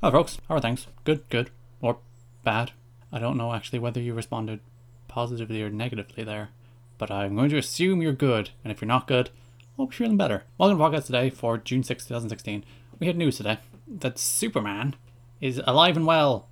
Hello, folks. How are things? Good, good, or bad? I don't know actually whether you responded positively or negatively there, but I'm going to assume you're good, and if you're not good, I hope you're feeling better. Welcome to podcast today for June 6, 2016. We had news today that Superman is alive and well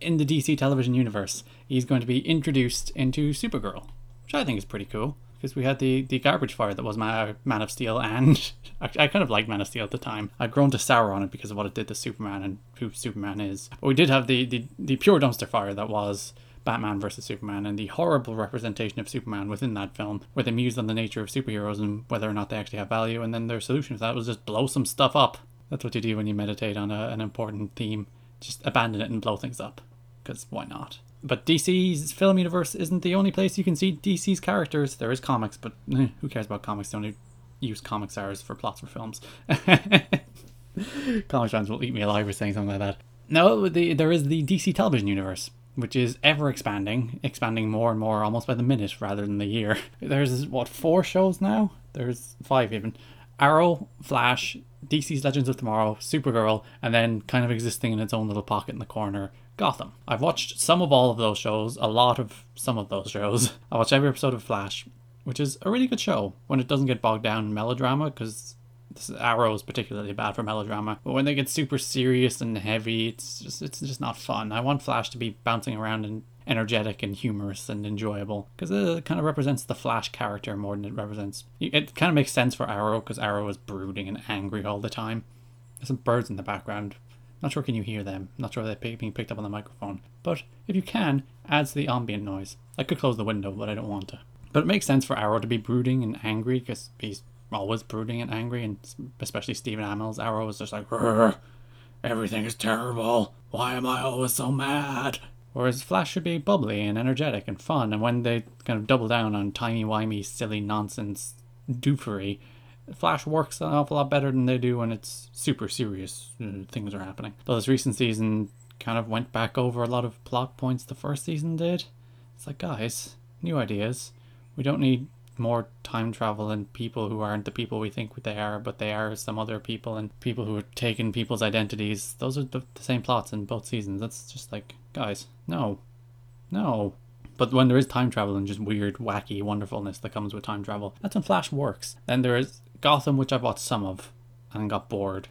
in the DC television universe. He's going to be introduced into Supergirl, which I think is pretty cool because we had the, the garbage fire that was my Man of Steel, and I, I, kind of liked Man of Steel at the time. I'd grown to sour on it because of what it did to Superman and who Superman is. But we did have the, the, the pure dumpster fire that was Batman versus Superman and the horrible representation of Superman within that film, where they mused on the nature of superheroes and whether or not they actually have value, and then their solution to that was just blow some stuff up. That's what you do when you meditate on a, an important theme. Just abandon it and blow things up. Because why not? But DC's film universe isn't the only place you can see DC's characters. There is comics, but eh, who cares about comics? They only use comic stars for plots for films. Comic fans will eat me alive for saying something like that. No, the, there is the DC television universe, which is ever expanding, expanding more and more almost by the minute rather than the year. There's, what, four shows now? There's five even. Arrow, Flash, DC's Legends of Tomorrow, Supergirl, and then kind of existing in its own little pocket in the corner, Gotham. I've watched some of all of those shows, a lot of some of those shows. I watch every episode of Flash, which is a really good show when it doesn't get bogged down in melodrama, because Arrow is particularly bad for melodrama. But when they get super serious and heavy, it's just it's just not fun. I want Flash to be bouncing around and energetic and humorous and enjoyable because it kind of represents the Flash character more than it represents. It kind of makes sense for Arrow because Arrow is brooding and angry all the time. There's some birds in the background. Not sure can you hear them. Not sure they're being picked up on the microphone. But if you can, adds the ambient noise. I could close the window, but I don't want to. But it makes sense for Arrow to be brooding and angry because he's always brooding and angry, and especially Stephen Amell's Arrow is just like, everything is terrible. Why am I always so mad? Whereas Flash should be bubbly and energetic and fun, and when they kind of double down on timey-wimey, silly nonsense doofery, Flash works an awful lot better than they do when it's super serious things are happening. Though this recent season kind of went back over a lot of plot points the first season did. It's like, guys, new ideas. We don't need more time travel and people who aren't the people we think they are, but they are some other people and people who are taking people's identities. Those are the, the same plots in both seasons. That's just like, guys, no. No. But when there is time travel and just weird, wacky wonderfulness that comes with time travel, that's when Flash works. Then there is Gotham, which I bought some of and got bored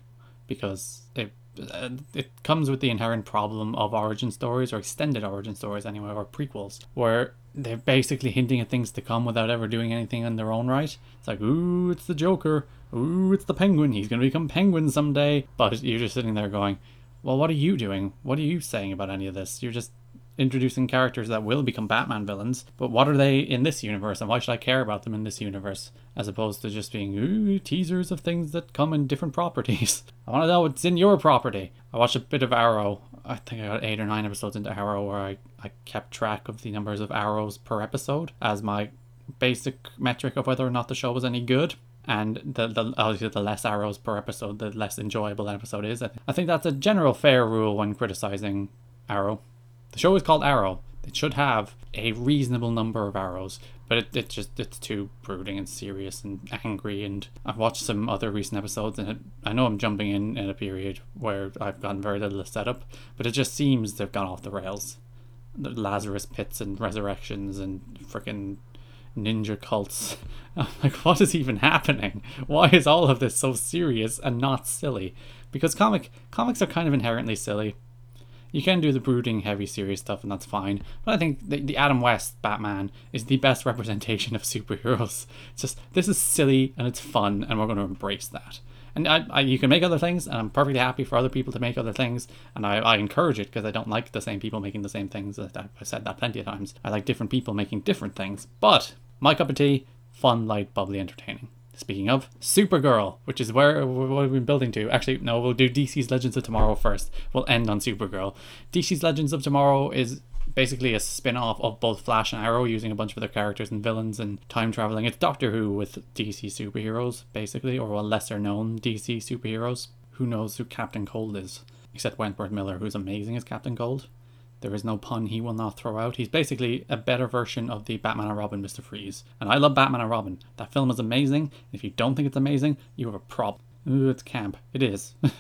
because it uh, it comes with the inherent problem of origin stories or extended origin stories anyway or prequels where they're basically hinting at things to come without ever doing anything in their own right. It's like ooh it's the joker. Ooh it's the penguin. He's going to become penguin someday. But you're just sitting there going well what are you doing? What are you saying about any of this? You're just introducing characters that will become Batman villains, but what are they in this universe and why should I care about them in this universe as opposed to just being ooh, teasers of things that come in different properties? I want to know what's in your property. I watched a bit of Arrow. I think I got eight or nine episodes into Arrow where I, I kept track of the numbers of arrows per episode as my basic metric of whether or not the show was any good and the, the obviously the less arrows per episode, the less enjoyable an episode is. I think that's a general fair rule when criticizing Arrow. The show is called Arrow. It should have a reasonable number of arrows, but it, it just it's too brooding and serious and angry. And I've watched some other recent episodes, and it, I know I'm jumping in in a period where I've gotten very little setup, but it just seems they've gone off the rails. The Lazarus pits and resurrections and freaking ninja cults. I'm like, what is even happening? Why is all of this so serious and not silly? Because comic comics are kind of inherently silly you can do the brooding, heavy, serious stuff, and that's fine. But I think the, the Adam West Batman is the best representation of superheroes. It's just this is silly and it's fun, and we're going to embrace that. And I, I, you can make other things, and I'm perfectly happy for other people to make other things, and I, I encourage it because I don't like the same people making the same things. I've said that plenty of times. I like different people making different things. But my cup of tea, fun, light, bubbly, entertaining. Speaking of Supergirl, which is where what we've been building to. Actually, no, we'll do DC's Legends of Tomorrow first. We'll end on Supergirl. DC's Legends of Tomorrow is basically a spin-off of both Flash and Arrow using a bunch of other characters and villains and time traveling. It's Doctor Who with DC superheroes, basically, or lesser known DC superheroes. Who knows who Captain Cold is? Except Wentworth Miller, who's amazing as Captain Cold. There is no pun he will not throw out. He's basically a better version of the Batman and Robin Mr. Freeze. And I love Batman and Robin. That film is amazing. If you don't think it's amazing, you have a problem. Ooh, it's camp. It is.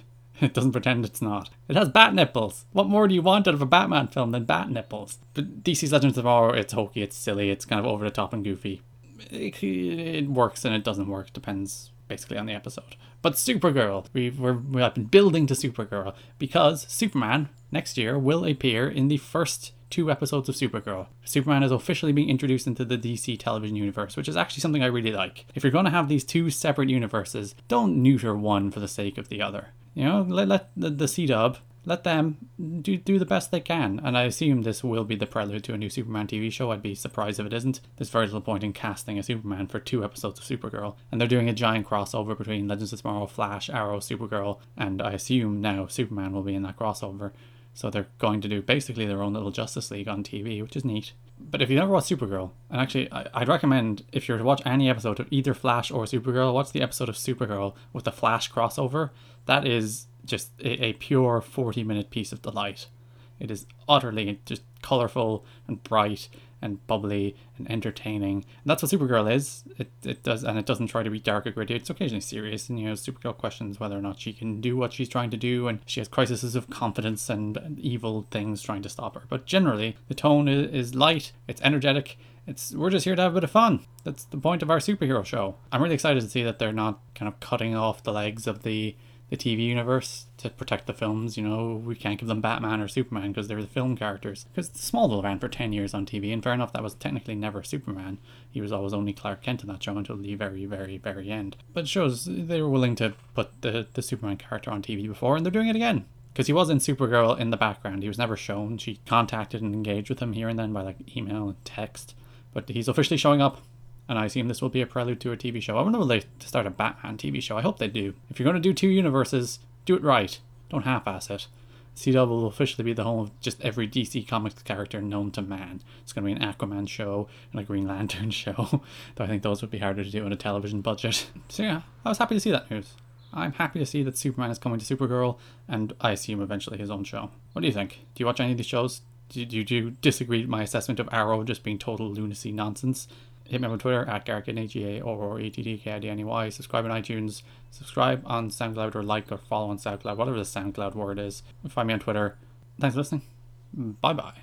It doesn't pretend it's not. It has bat nipples. What more do you want out of a Batman film than bat nipples? But DC's Legends of Tomorrow, it's hokey, it's silly, it's kind of over the top and goofy. It, it works and it doesn't work, depends basically on the episode. But Supergirl, we've, we're, we've been building to Supergirl because Superman next year will appear in the first two episodes of Supergirl. Superman is officially being introduced into the DC television universe, which is actually something I really like. If you're going to have these two separate universes, don't neuter one for the sake of the other. You know, let, let the, the C-Dub, let them do, do the best they can. And I assume this will be the prelude to a new Superman TV show. I'd be surprised if it isn't. There's very little point in casting a Superman for two episodes of Supergirl. And they're doing a giant crossover between Legends of Tomorrow, Flash, Arrow, Supergirl, and I assume now Superman will be in that crossover. So they're going to do basically their own little Justice League on TV, which is neat. But if you never watched Supergirl, and actually, I, would recommend if you're to watch any episode of either Flash or Supergirl, watch the episode of Supergirl with the Flash crossover. That is just a, a pure 40 minute piece of delight. It is utterly just colorful and bright and bubbly and entertaining. And that's what Supergirl is. It, it does, and it doesn't try to be dark or gritty. It's occasionally serious, and you know, Supergirl questions whether or not she can do what she's trying to do, and she has crises of confidence and, and evil things trying to stop her. But generally, the tone is, is light. It's energetic. It's we're just here to have a bit of fun. That's the point of our superhero show. I'm really excited to see that they're not kind of cutting off the legs of the the TV universe to protect the films. You know, we can't give them Batman or Superman because they're the film characters. Because Smallville ran for 10 years on TV, and fair enough, that was technically never Superman. He was always only Clark Kent in that show until the very, very, very end. But shows they were willing to put the, the Superman character on TV before, and they're doing it again. Because he was in Supergirl in the background. He was never shown. She contacted and engaged with him here and then by like email and text. But he's officially showing up and I assume this will be a prelude to a TV show. I wonder will they start a Batman TV show? I hope they do. If you're going to do two universes, do it right. Don't half-ass it. CW will officially be the home of just every DC Comics character known to man. It's going to be an Aquaman show and a Green Lantern show, though I think those would be harder to do on a television budget. So yeah, I was happy to see that news. I'm happy to see that Superman is coming to Supergirl, and I assume eventually his own show. What do you think? Do you watch any of these shows? Do, do, do you disagree with my assessment of Arrow just being total lunacy nonsense? Hit me on Twitter at Garrick or E-T-D-K-I-D-N-E-Y. Subscribe on iTunes. Subscribe on SoundCloud or like or follow on SoundCloud, whatever the SoundCloud word is. Find me on Twitter. Thanks for listening. Bye bye.